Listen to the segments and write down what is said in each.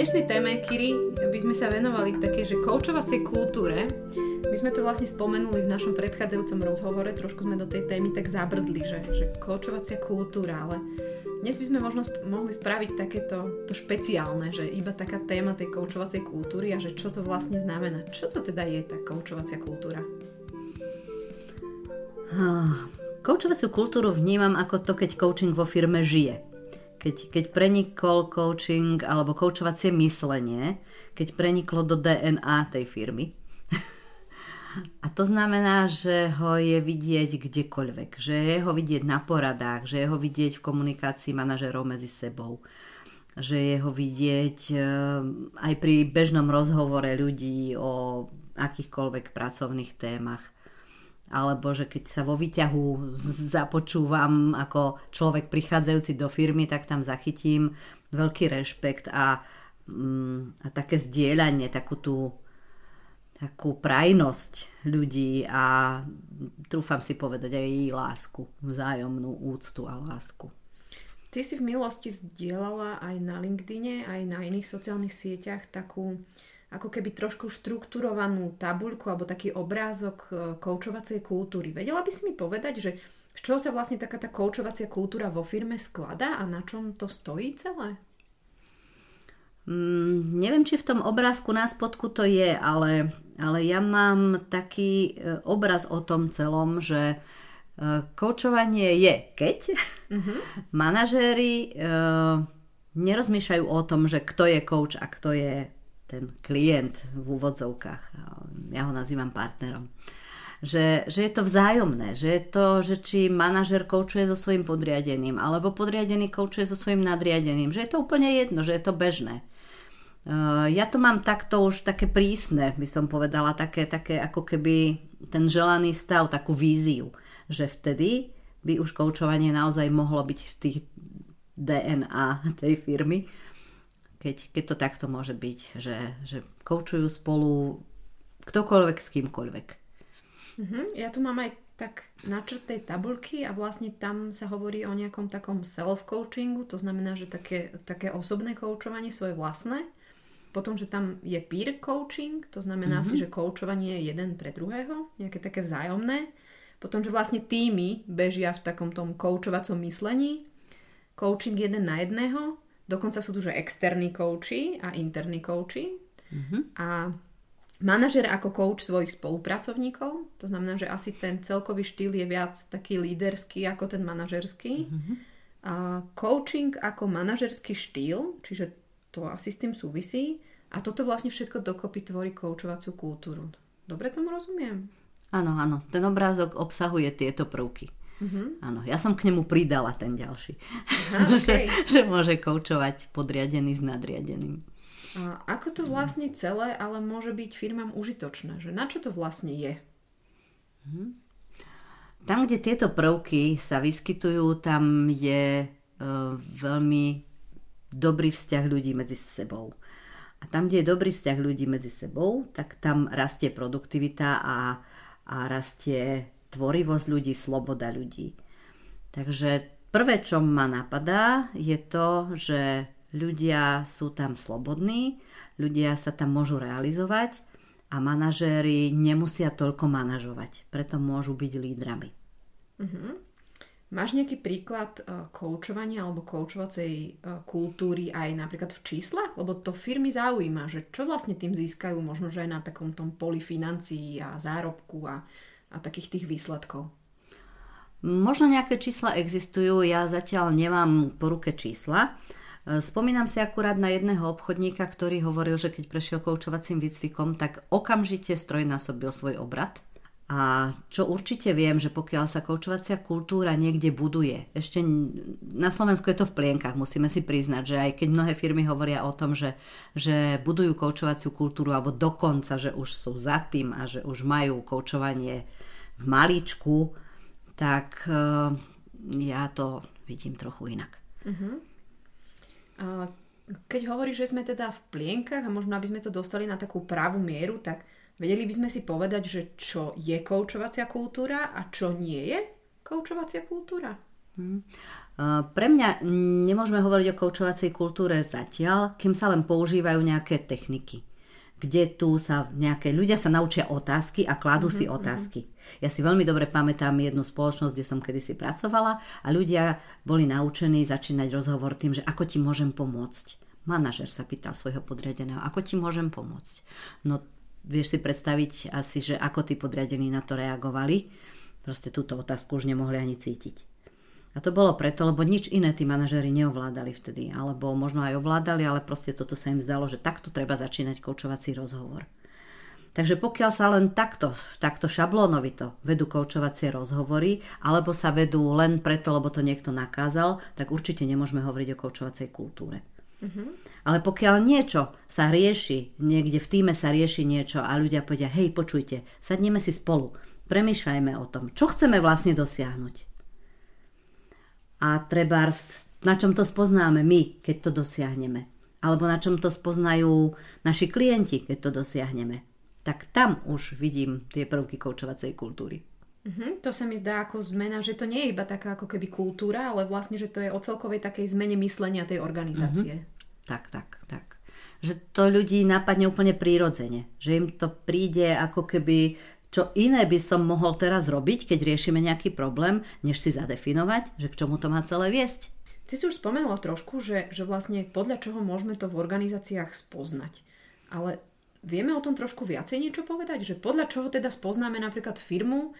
dnešnej téme, Kiri, by sme sa venovali také, že koučovacej kultúre. My sme to vlastne spomenuli v našom predchádzajúcom rozhovore, trošku sme do tej témy tak zabrdli, že, že koučovacia kultúra, ale dnes by sme možno mohli spraviť takéto to špeciálne, že iba taká téma tej koučovacej kultúry a že čo to vlastne znamená. Čo to teda je tá koučovacia kultúra? Koučovaciu kultúru vnímam ako to, keď coaching vo firme žije keď, keď prenikol coaching alebo koučovacie myslenie, keď preniklo do DNA tej firmy. A to znamená, že ho je vidieť kdekoľvek, že je ho vidieť na poradách, že je ho vidieť v komunikácii manažerov medzi sebou, že je ho vidieť eh, aj pri bežnom rozhovore ľudí o akýchkoľvek pracovných témach alebo že keď sa vo výťahu započúvam ako človek prichádzajúci do firmy, tak tam zachytím veľký rešpekt a, mm, a také zdieľanie, takú tú takú prajnosť ľudí a trúfam si povedať aj jej lásku, vzájomnú úctu a lásku. Ty si v minulosti zdieľala aj na LinkedIne, aj na iných sociálnych sieťach takú ako keby trošku štrukturovanú tabuľku alebo taký obrázok e, koučovacej kultúry. Vedela by si mi povedať, že z čoho sa vlastne taká tá koučovacia kultúra vo firme skladá a na čom to stojí celé? Mm, neviem, či v tom obrázku na spodku to je, ale, ale ja mám taký e, obraz o tom celom, že e, koučovanie je keď uh-huh. manažéri e, nerozmýšľajú o tom, že kto je coach a kto je ten klient v úvodzovkách. Ja ho nazývam partnerom. Že, že je to vzájomné, že je to, že či manažer koučuje so svojím podriadeným, alebo podriadený koučuje so svojím nadriadeným, že je to úplne jedno, že je to bežné. Uh, ja to mám takto už také prísne, by som povedala, také, také ako keby ten želaný stav, takú víziu, že vtedy by už koučovanie naozaj mohlo byť v tých DNA tej firmy keď, keď to takto môže byť, že, že koučujú spolu ktokoľvek s kýmkoľvek. Uh-huh. Ja tu mám aj tak načrtej tabulky a vlastne tam sa hovorí o nejakom takom self-coachingu, to znamená, že také, také osobné koučovanie svoje vlastné. Potom, že tam je peer coaching, to znamená uh-huh. si, že koučovanie je jeden pre druhého, nejaké také vzájomné. Potom, že vlastne týmy bežia v takom tom koučovacom myslení. Coaching jeden na jedného, Dokonca sú tu, že externí kouči a interní kouči. Mm-hmm. A manažer ako coach svojich spolupracovníkov, to znamená, že asi ten celkový štýl je viac taký líderský ako ten manažerský. Mm-hmm. A coaching ako manažerský štýl, čiže to asi s tým súvisí. A toto vlastne všetko dokopy tvorí koučovacú kultúru. Dobre tomu rozumiem? Áno, áno. Ten obrázok obsahuje tieto prvky. Mm-hmm. Áno, ja som k nemu pridala ten ďalší. Aha, okay. že, že môže koučovať podriadený s nadriadeným. A ako to vlastne celé ale môže byť firmám užitočné? Že na čo to vlastne je? Mm-hmm. Tam, kde tieto prvky sa vyskytujú, tam je uh, veľmi dobrý vzťah ľudí medzi sebou. A tam, kde je dobrý vzťah ľudí medzi sebou, tak tam rastie produktivita a, a rastie tvorivosť ľudí, sloboda ľudí. Takže prvé, čo ma napadá, je to, že ľudia sú tam slobodní, ľudia sa tam môžu realizovať a manažéri nemusia toľko manažovať, preto môžu byť lídrami. Uh-huh. Máš nejaký príklad uh, koučovania alebo koučovacej uh, kultúry aj napríklad v číslach? Lebo to firmy zaujíma, že čo vlastne tým získajú možno, že aj na takom tom poli financií a zárobku a a takých tých výsledkov? Možno nejaké čísla existujú, ja zatiaľ nemám po ruke čísla. E, spomínam si akurát na jedného obchodníka, ktorý hovoril, že keď prešiel koučovacím výcvikom, tak okamžite strojnásobil svoj obrad. A čo určite viem, že pokiaľ sa koučovacia kultúra niekde buduje, ešte na Slovensku je to v plienkach, musíme si priznať, že aj keď mnohé firmy hovoria o tom, že, že budujú koučovaciu kultúru, alebo dokonca, že už sú za tým a že už majú koučovanie v maličku, tak uh, ja to vidím trochu inak. Uh-huh. A keď hovoríš, že sme teda v plienkach a možno aby sme to dostali na takú pravú mieru, tak vedeli by sme si povedať, že čo je koučovacia kultúra a čo nie je koučovacia kultúra? Hmm. Pre mňa nemôžeme hovoriť o koučovacej kultúre zatiaľ, kým sa len používajú nejaké techniky kde tu sa nejaké ľudia sa naučia otázky a kladú mm-hmm, si mhm, otázky. Ja si veľmi dobre pamätám jednu spoločnosť, kde som kedysi pracovala a ľudia boli naučení začínať rozhovor tým, že ako ti môžem pomôcť. Manažer sa pýtal svojho podriadeného, ako ti môžem pomôcť. No vieš si predstaviť asi, že ako tí podriadení na to reagovali. Proste túto otázku už nemohli ani cítiť. A to bolo preto, lebo nič iné tí manažery neovládali vtedy. Alebo možno aj ovládali, ale proste toto sa im zdalo, že takto treba začínať koučovací rozhovor. Takže pokiaľ sa len takto, takto šablónovito vedú koučovacie rozhovory, alebo sa vedú len preto, lebo to niekto nakázal, tak určite nemôžeme hovoriť o koučovacej kultúre. Mm-hmm. Ale pokiaľ niečo sa rieši, niekde v týme sa rieši niečo a ľudia povedia, hej, počujte, sadneme si spolu, premýšľajme o tom, čo chceme vlastne dosiahnuť a treba na čom to spoznáme my, keď to dosiahneme. Alebo na čom to spoznajú naši klienti, keď to dosiahneme. Tak tam už vidím tie prvky koučovacej kultúry. Uh-huh, to sa mi zdá ako zmena, že to nie je iba taká ako keby kultúra, ale vlastne, že to je o celkovej takej zmene myslenia tej organizácie. Uh-huh. Tak, tak, tak. Že to ľudí napadne úplne prírodzene. Že im to príde ako keby čo iné by som mohol teraz robiť, keď riešime nejaký problém, než si zadefinovať, že k čomu to má celé viesť. Ty si už spomenula trošku, že, že vlastne podľa čoho môžeme to v organizáciách spoznať. Ale vieme o tom trošku viacej niečo povedať? Že podľa čoho teda spoznáme napríklad firmu,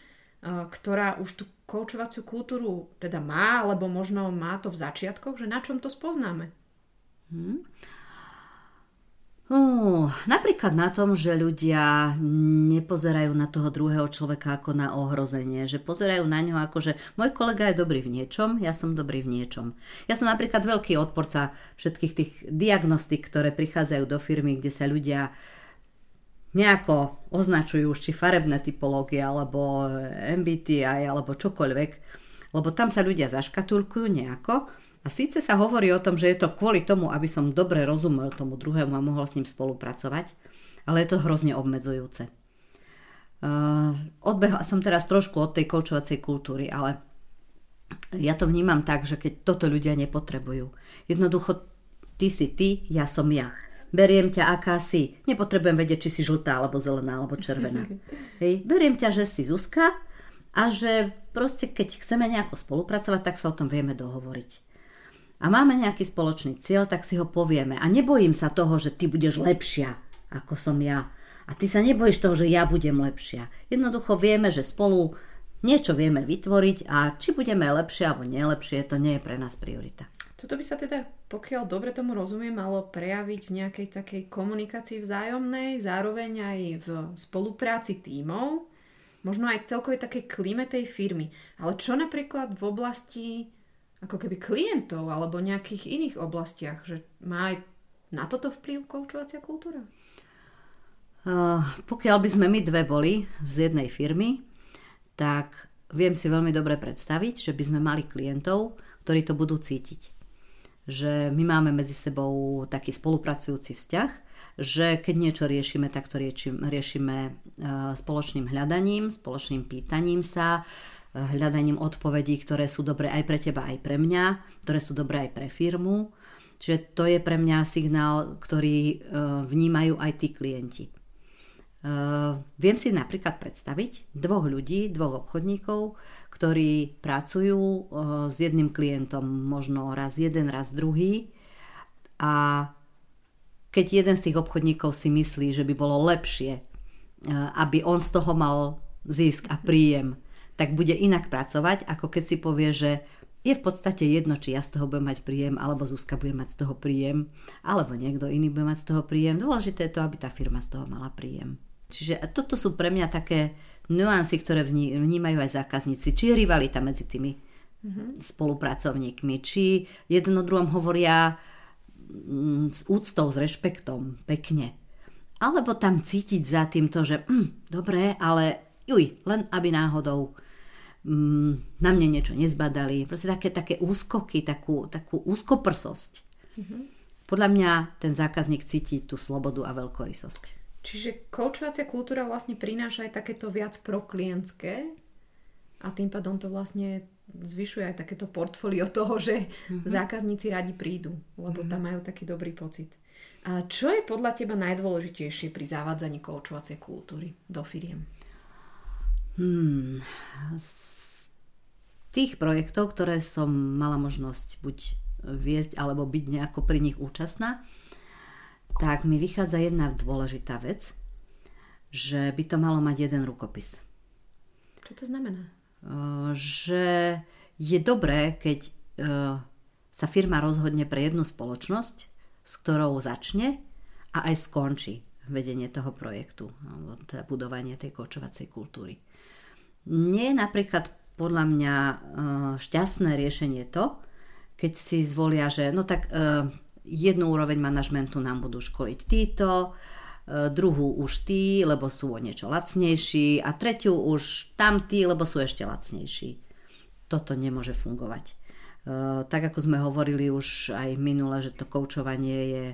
ktorá už tú koučovaciu kultúru teda má, alebo možno má to v začiatkoch, že na čom to spoznáme? Hmm. Uh, napríklad na tom, že ľudia nepozerajú na toho druhého človeka ako na ohrozenie, že pozerajú na ňo ako, že môj kolega je dobrý v niečom, ja som dobrý v niečom. Ja som napríklad veľký odporca všetkých tých diagnostik, ktoré prichádzajú do firmy, kde sa ľudia nejako označujú, či farebné typológie, alebo MBTI, alebo čokoľvek, lebo tam sa ľudia zaškatulkujú nejako a síce sa hovorí o tom, že je to kvôli tomu, aby som dobre rozumel tomu druhému a mohol s ním spolupracovať, ale je to hrozne obmedzujúce. Uh, odbehla som teraz trošku od tej koučovacej kultúry, ale ja to vnímam tak, že keď toto ľudia nepotrebujú. Jednoducho, ty si ty, ja som ja. Beriem ťa, aká si. Nepotrebujem vedieť, či si žltá, alebo zelená, alebo červená. Hej. Beriem ťa, že si Zuzka a že proste keď chceme nejako spolupracovať, tak sa o tom vieme dohovoriť a máme nejaký spoločný cieľ, tak si ho povieme. A nebojím sa toho, že ty budeš lepšia, ako som ja. A ty sa nebojíš toho, že ja budem lepšia. Jednoducho vieme, že spolu niečo vieme vytvoriť a či budeme lepšie alebo nelepšie, to nie je pre nás priorita. Toto by sa teda, pokiaľ dobre tomu rozumiem, malo prejaviť v nejakej takej komunikácii vzájomnej, zároveň aj v spolupráci tímov, možno aj celkovej takej klíme tej firmy. Ale čo napríklad v oblasti ako keby klientov alebo nejakých iných oblastiach, že má aj na toto vplyv koučovacia kultúra? Uh, pokiaľ by sme my dve boli z jednej firmy, tak viem si veľmi dobre predstaviť, že by sme mali klientov, ktorí to budú cítiť. Že my máme medzi sebou taký spolupracujúci vzťah, že keď niečo riešime, tak to riešime uh, spoločným hľadaním, spoločným pýtaním sa, hľadaním odpovedí, ktoré sú dobré aj pre teba, aj pre mňa, ktoré sú dobré aj pre firmu. Čiže to je pre mňa signál, ktorý e, vnímajú aj tí klienti. E, viem si napríklad predstaviť dvoch ľudí, dvoch obchodníkov, ktorí pracujú e, s jedným klientom možno raz jeden, raz druhý a keď jeden z tých obchodníkov si myslí, že by bolo lepšie, aby on z toho mal zisk a príjem, tak bude inak pracovať, ako keď si povie, že je v podstate jedno, či ja z toho budem mať príjem, alebo Zuzka bude mať z toho príjem, alebo niekto iný bude mať z toho príjem. Dôležité je to, aby tá firma z toho mala príjem. Čiže toto sú pre mňa také nuancy, ktoré vnímajú aj zákazníci. Či je rivalita medzi tými mm-hmm. spolupracovníkmi, či jedno druhom hovoria mm, s úctou, s rešpektom, pekne. Alebo tam cítiť za týmto, že mm, dobré, ale juj, len aby náhodou mm, na mne niečo nezbadali. Proste také, také úskoky, takú, takú úzkoprsosť. Mm-hmm. Podľa mňa ten zákazník cíti tú slobodu a veľkorysosť. Čiže koučovacia kultúra vlastne prináša aj takéto viac proklientské a tým pádom to vlastne zvyšuje aj takéto portfólio toho, že mm-hmm. zákazníci radi prídu, lebo mm-hmm. tam majú taký dobrý pocit. A čo je podľa teba najdôležitejšie pri zavádzaní koučovacej kultúry do firiem? Hmm. Z tých projektov, ktoré som mala možnosť buď viesť alebo byť nejako pri nich účastná, tak mi vychádza jedna dôležitá vec, že by to malo mať jeden rukopis. Čo to znamená? Že je dobré, keď sa firma rozhodne pre jednu spoločnosť, s ktorou začne a aj skončí vedenie toho projektu, alebo teda budovanie tej kočovacej kultúry. Nie je napríklad podľa mňa šťastné riešenie to, keď si zvolia, že no tak jednu úroveň manažmentu nám budú školiť títo, e, druhú už tí, lebo sú o niečo lacnejší a tretiu už tam tí, lebo sú ešte lacnejší. Toto nemôže fungovať. Eh, tak ako sme hovorili už aj minule, že to koučovanie je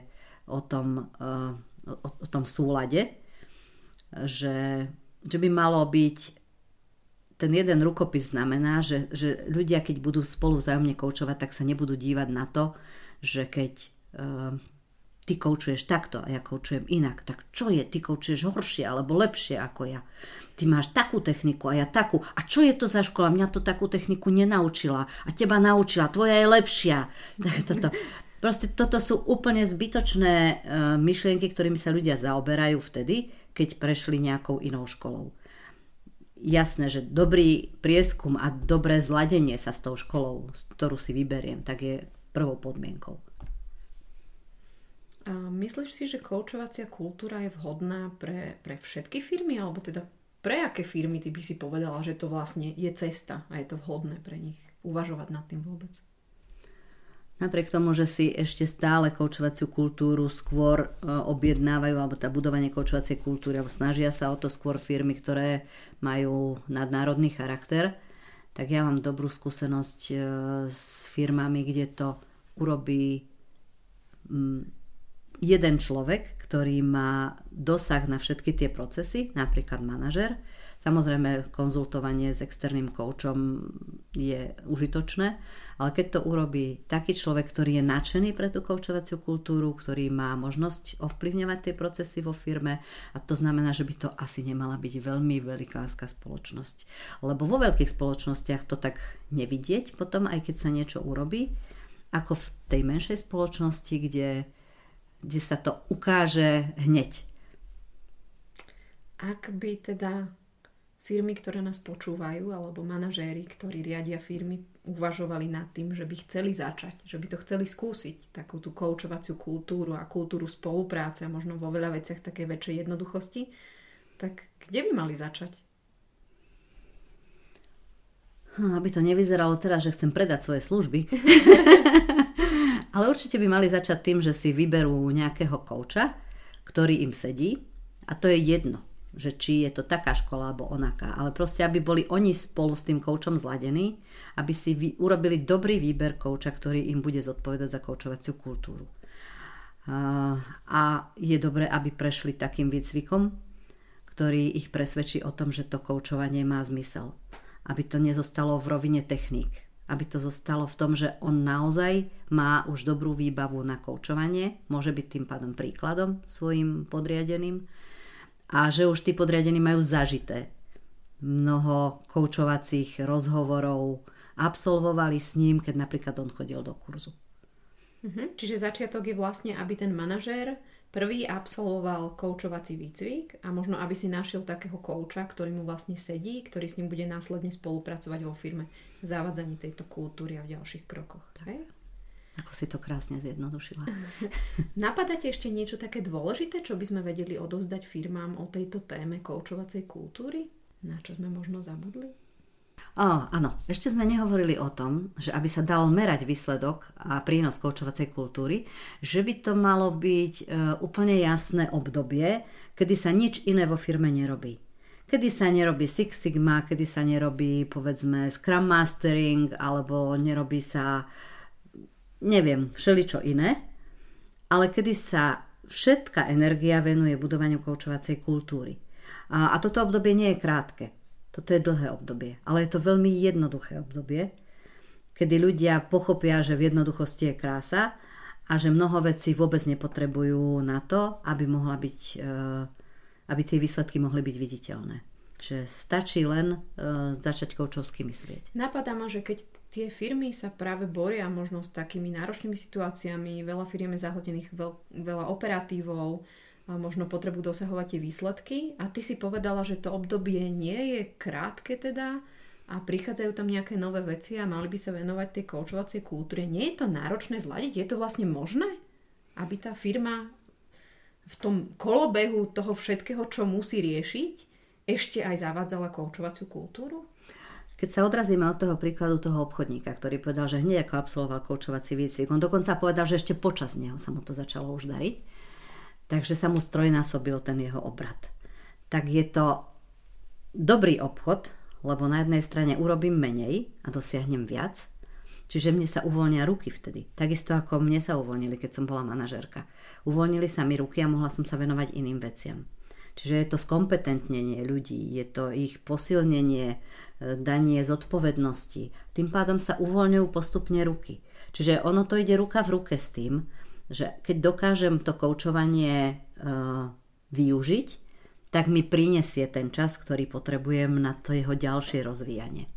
o tom, eh, o, o tom súlade, že, že by malo byť ten jeden rukopis znamená, že, že ľudia, keď budú spolu vzájomne koučovať, tak sa nebudú dívať na to, že keď ty koučuješ takto a ja koučujem inak, tak čo je, ty koučuješ horšie alebo lepšie ako ja ty máš takú techniku a ja takú. A čo je to za škola? Mňa to takú techniku nenaučila a teba naučila, tvoja je lepšia. Toto. Proste toto sú úplne zbytočné uh, myšlienky, ktorými sa ľudia zaoberajú vtedy, keď prešli nejakou inou školou. Jasné, že dobrý prieskum a dobré zladenie sa s tou školou, ktorú si vyberiem, tak je prvou podmienkou. Myslíš si, že koučovacia kultúra je vhodná pre, pre všetky firmy, alebo teda pre aké firmy ty by si povedala, že to vlastne je cesta a je to vhodné pre nich uvažovať nad tým vôbec? Napriek tomu, že si ešte stále koučovaciu kultúru skôr e, objednávajú, alebo tá budovanie koučovacej kultúry, alebo snažia sa o to skôr firmy, ktoré majú nadnárodný charakter, tak ja mám dobrú skúsenosť e, s firmami, kde to urobí jeden človek, ktorý má dosah na všetky tie procesy, napríklad manažer. Samozrejme, konzultovanie s externým koučom je užitočné, ale keď to urobí taký človek, ktorý je nadšený pre tú koučovaciu kultúru, ktorý má možnosť ovplyvňovať tie procesy vo firme, a to znamená, že by to asi nemala byť veľmi velikánska spoločnosť. Lebo vo veľkých spoločnostiach to tak nevidieť potom, aj keď sa niečo urobí, ako v tej menšej spoločnosti, kde kde sa to ukáže hneď. Ak by teda firmy, ktoré nás počúvajú, alebo manažéri, ktorí riadia firmy, uvažovali nad tým, že by chceli začať, že by to chceli skúsiť, takú tú koučovaciu kultúru a kultúru spolupráce a možno vo veľa veciach také väčšej jednoduchosti, tak kde by mali začať? Hm, aby to nevyzeralo teraz, že chcem predať svoje služby. Ale určite by mali začať tým, že si vyberú nejakého kouča, ktorý im sedí a to je jedno, že či je to taká škola alebo onaká, ale proste, aby boli oni spolu s tým koučom zladení, aby si vy, urobili dobrý výber kouča, ktorý im bude zodpovedať za koučovaciu kultúru. A, a je dobré, aby prešli takým výcvikom, ktorý ich presvedčí o tom, že to koučovanie má zmysel. Aby to nezostalo v rovine techník, aby to zostalo v tom, že on naozaj má už dobrú výbavu na koučovanie, môže byť tým pádom príkladom svojim podriadeným a že už tí podriadení majú zažité mnoho koučovacích rozhovorov, absolvovali s ním, keď napríklad on chodil do kurzu. Mhm. Čiže začiatok je vlastne, aby ten manažér Prvý absolvoval koučovací výcvik a možno, aby si našiel takého kouča, ktorý mu vlastne sedí, ktorý s ním bude následne spolupracovať vo firme v závadzaní tejto kultúry a v ďalších krokoch. Hej? Ako si to krásne zjednodušila. Napadáte ešte niečo také dôležité, čo by sme vedeli odovzdať firmám o tejto téme koučovacej kultúry? Na čo sme možno zabudli? Oh, áno, ešte sme nehovorili o tom, že aby sa dal merať výsledok a prínos koučovacej kultúry, že by to malo byť e, úplne jasné obdobie, kedy sa nič iné vo firme nerobí. Kedy sa nerobí Six Sigma, kedy sa nerobí povedzme Scrum Mastering alebo nerobí sa neviem, všeličo iné, ale kedy sa všetká energia venuje budovaniu koučovacej kultúry. A, a toto obdobie nie je krátke Toto je dlhé obdobie, ale je to veľmi jednoduché obdobie, kedy ľudia pochopia, že v jednoduchosti je krása a že mnoho vecí vôbec nepotrebujú na to, aby, mohla byť, eh, aby tie výsledky mohli byť viditeľné. Že stačí len uh, začať koučovsky myslieť. Napadá ma, že keď tie firmy sa práve boria možno s takými náročnými situáciami, veľa firiem je zahodených veľ, veľa operatívov, možno potrebujú dosahovať tie výsledky a ty si povedala, že to obdobie nie je krátke teda a prichádzajú tam nejaké nové veci a mali by sa venovať tej koučovacej kultúre. Nie je to náročné zladiť? Je to vlastne možné? Aby tá firma v tom kolobehu toho všetkého, čo musí riešiť, ešte aj zavádzala koučovaciu kultúru? Keď sa odrazíme od toho príkladu toho obchodníka, ktorý povedal, že hneď ako absolvoval koučovací výcvik, on dokonca povedal, že ešte počas neho sa mu to začalo už dariť, takže sa mu strojnásobil ten jeho obrad. Tak je to dobrý obchod, lebo na jednej strane urobím menej a dosiahnem viac, čiže mne sa uvoľnia ruky vtedy. Takisto ako mne sa uvoľnili, keď som bola manažerka. Uvoľnili sa mi ruky a mohla som sa venovať iným veciam. Čiže je to skompetentnenie ľudí, je to ich posilnenie, e, danie zodpovednosti. Tým pádom sa uvoľňujú postupne ruky. Čiže ono to ide ruka v ruke s tým, že keď dokážem to koučovanie e, využiť, tak mi prinesie ten čas, ktorý potrebujem na to jeho ďalšie rozvíjanie.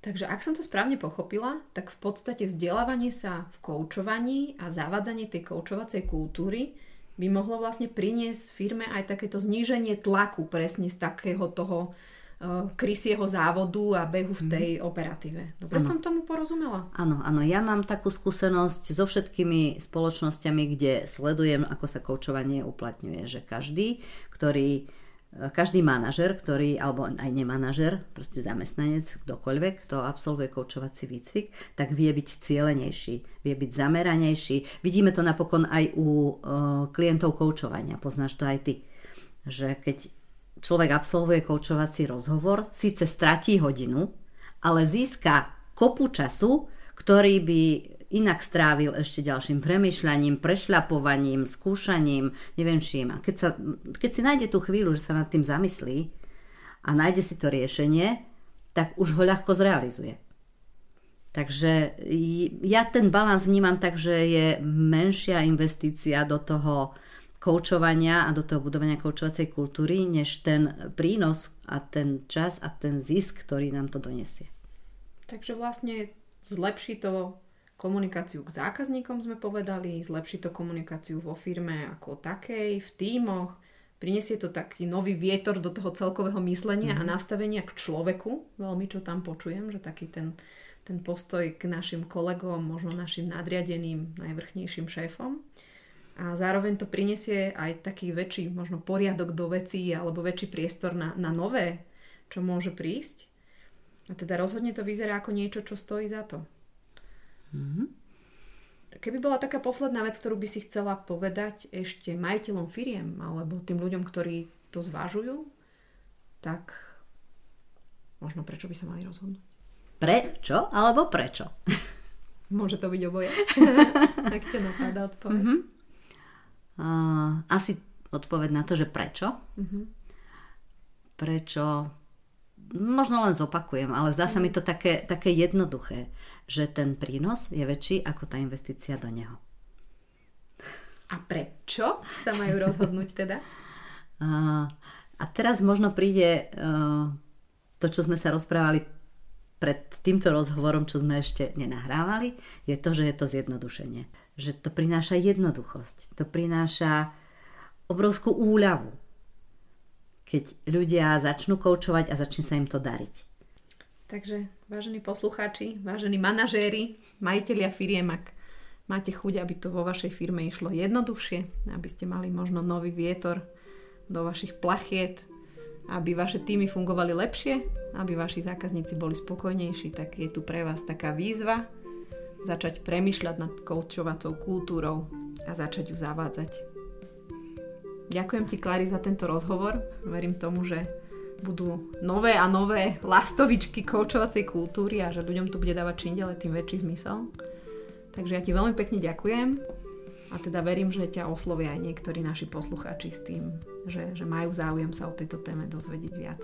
Takže ak som to správne pochopila, tak v podstate vzdelávanie sa v koučovaní a zavádzanie tej koučovacej kultúry by mohlo vlastne priniesť firme aj takéto zníženie tlaku presne z takého toho krysieho závodu a behu v mhm. tej mm. operatíve. Dobre ano. som tomu porozumela? Áno, áno. Ja mám takú skúsenosť so všetkými spoločnosťami, kde sledujem, ako sa koučovanie uplatňuje. Že každý, ktorý eh, každý manažer, ktorý, alebo aj nemanažer, proste zamestnanec, kdokoľvek, kto absolvuje koučovací výcvik, tak vie byť cieľenejší, vie byť zameranejší. Vidíme to napokon aj u uh, klientov koučovania, poznáš to aj ty. Že keď človek absolvuje koučovací rozhovor, síce stratí hodinu, ale získa kopu času, ktorý by inak strávil ešte ďalším premyšľaním, prešľapovaním, skúšaním, neviem čím. A keď, sa, keď si nájde tú chvíľu, že sa nad tým zamyslí a nájde si to riešenie, tak už ho ľahko zrealizuje. Takže ja ten balans vnímam tak, že je menšia investícia do toho koučovania a do toho budovania koučovacej kultúry, než ten prínos a ten čas a ten zisk, ktorý nám to donesie. Takže vlastne zlepší to komunikáciu k zákazníkom, sme povedali, zlepší to komunikáciu vo firme ako takej, v tímoch, prinesie to taký nový vietor do toho celkového myslenia mm-hmm. a mhm. nastavenia k človeku, veľmi čo tam počujem, že taký ten, ten postoj k našim kolegom, možno našim nadriadeným, najvrchnejším šéfom a zároveň to prinesie aj taký väčší možno poriadok do vecí alebo väčší priestor na, na nové, čo môže prísť. A teda rozhodne to vyzerá ako niečo, čo stojí za to. Mm-hmm. Keby bola taká posledná vec, ktorú by si chcela povedať ešte majiteľom firiem alebo tým ľuďom, ktorí to zvážujú, tak možno prečo by sa mali rozhodnúť? Prečo alebo prečo? Môže to byť oboje. Ak ťa napadá odpoveď. Mm-hmm. Uh, asi odpoveď na to, že prečo. Uh-huh. Prečo? Možno len zopakujem, ale zdá sa mi to také, také jednoduché, že ten prínos je väčší ako tá investícia do neho. A prečo sa majú rozhodnúť teda? Uh, a teraz možno príde uh, to, čo sme sa rozprávali pred týmto rozhovorom, čo sme ešte nenahrávali, je to, že je to zjednodušenie. Že to prináša jednoduchosť, to prináša obrovskú úľavu, keď ľudia začnú koučovať a začne sa im to dariť. Takže, vážení poslucháči, vážení manažéri, majiteľia firiem, ak máte chuť, aby to vo vašej firme išlo jednoduchšie, aby ste mali možno nový vietor do vašich plachiet, aby vaše týmy fungovali lepšie, aby vaši zákazníci boli spokojnejší, tak je tu pre vás taká výzva, začať premyšľať nad koučovacou kultúrou a začať ju zavádzať. Ďakujem ti, Klary, za tento rozhovor. Verím tomu, že budú nové a nové lastovičky koučovacej kultúry a že ľuďom to bude dávať čím ďalej tým väčší zmysel. Takže ja ti veľmi pekne ďakujem a teda verím, že ťa oslovia aj niektorí naši poslucháči s tým, že, že majú záujem sa o tejto téme dozvedieť viac.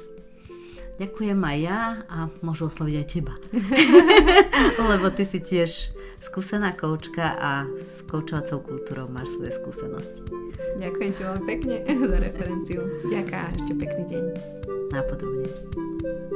ďakujem aj ja a môžu osloviť aj teba. Lebo ty si tiež skúsená koučka a s koučovacou kultúrou máš svoje skúsenosti. Ďakujem ti veľmi pekne za referenciu. Ďakujem ešte pekný deň. Napodobne.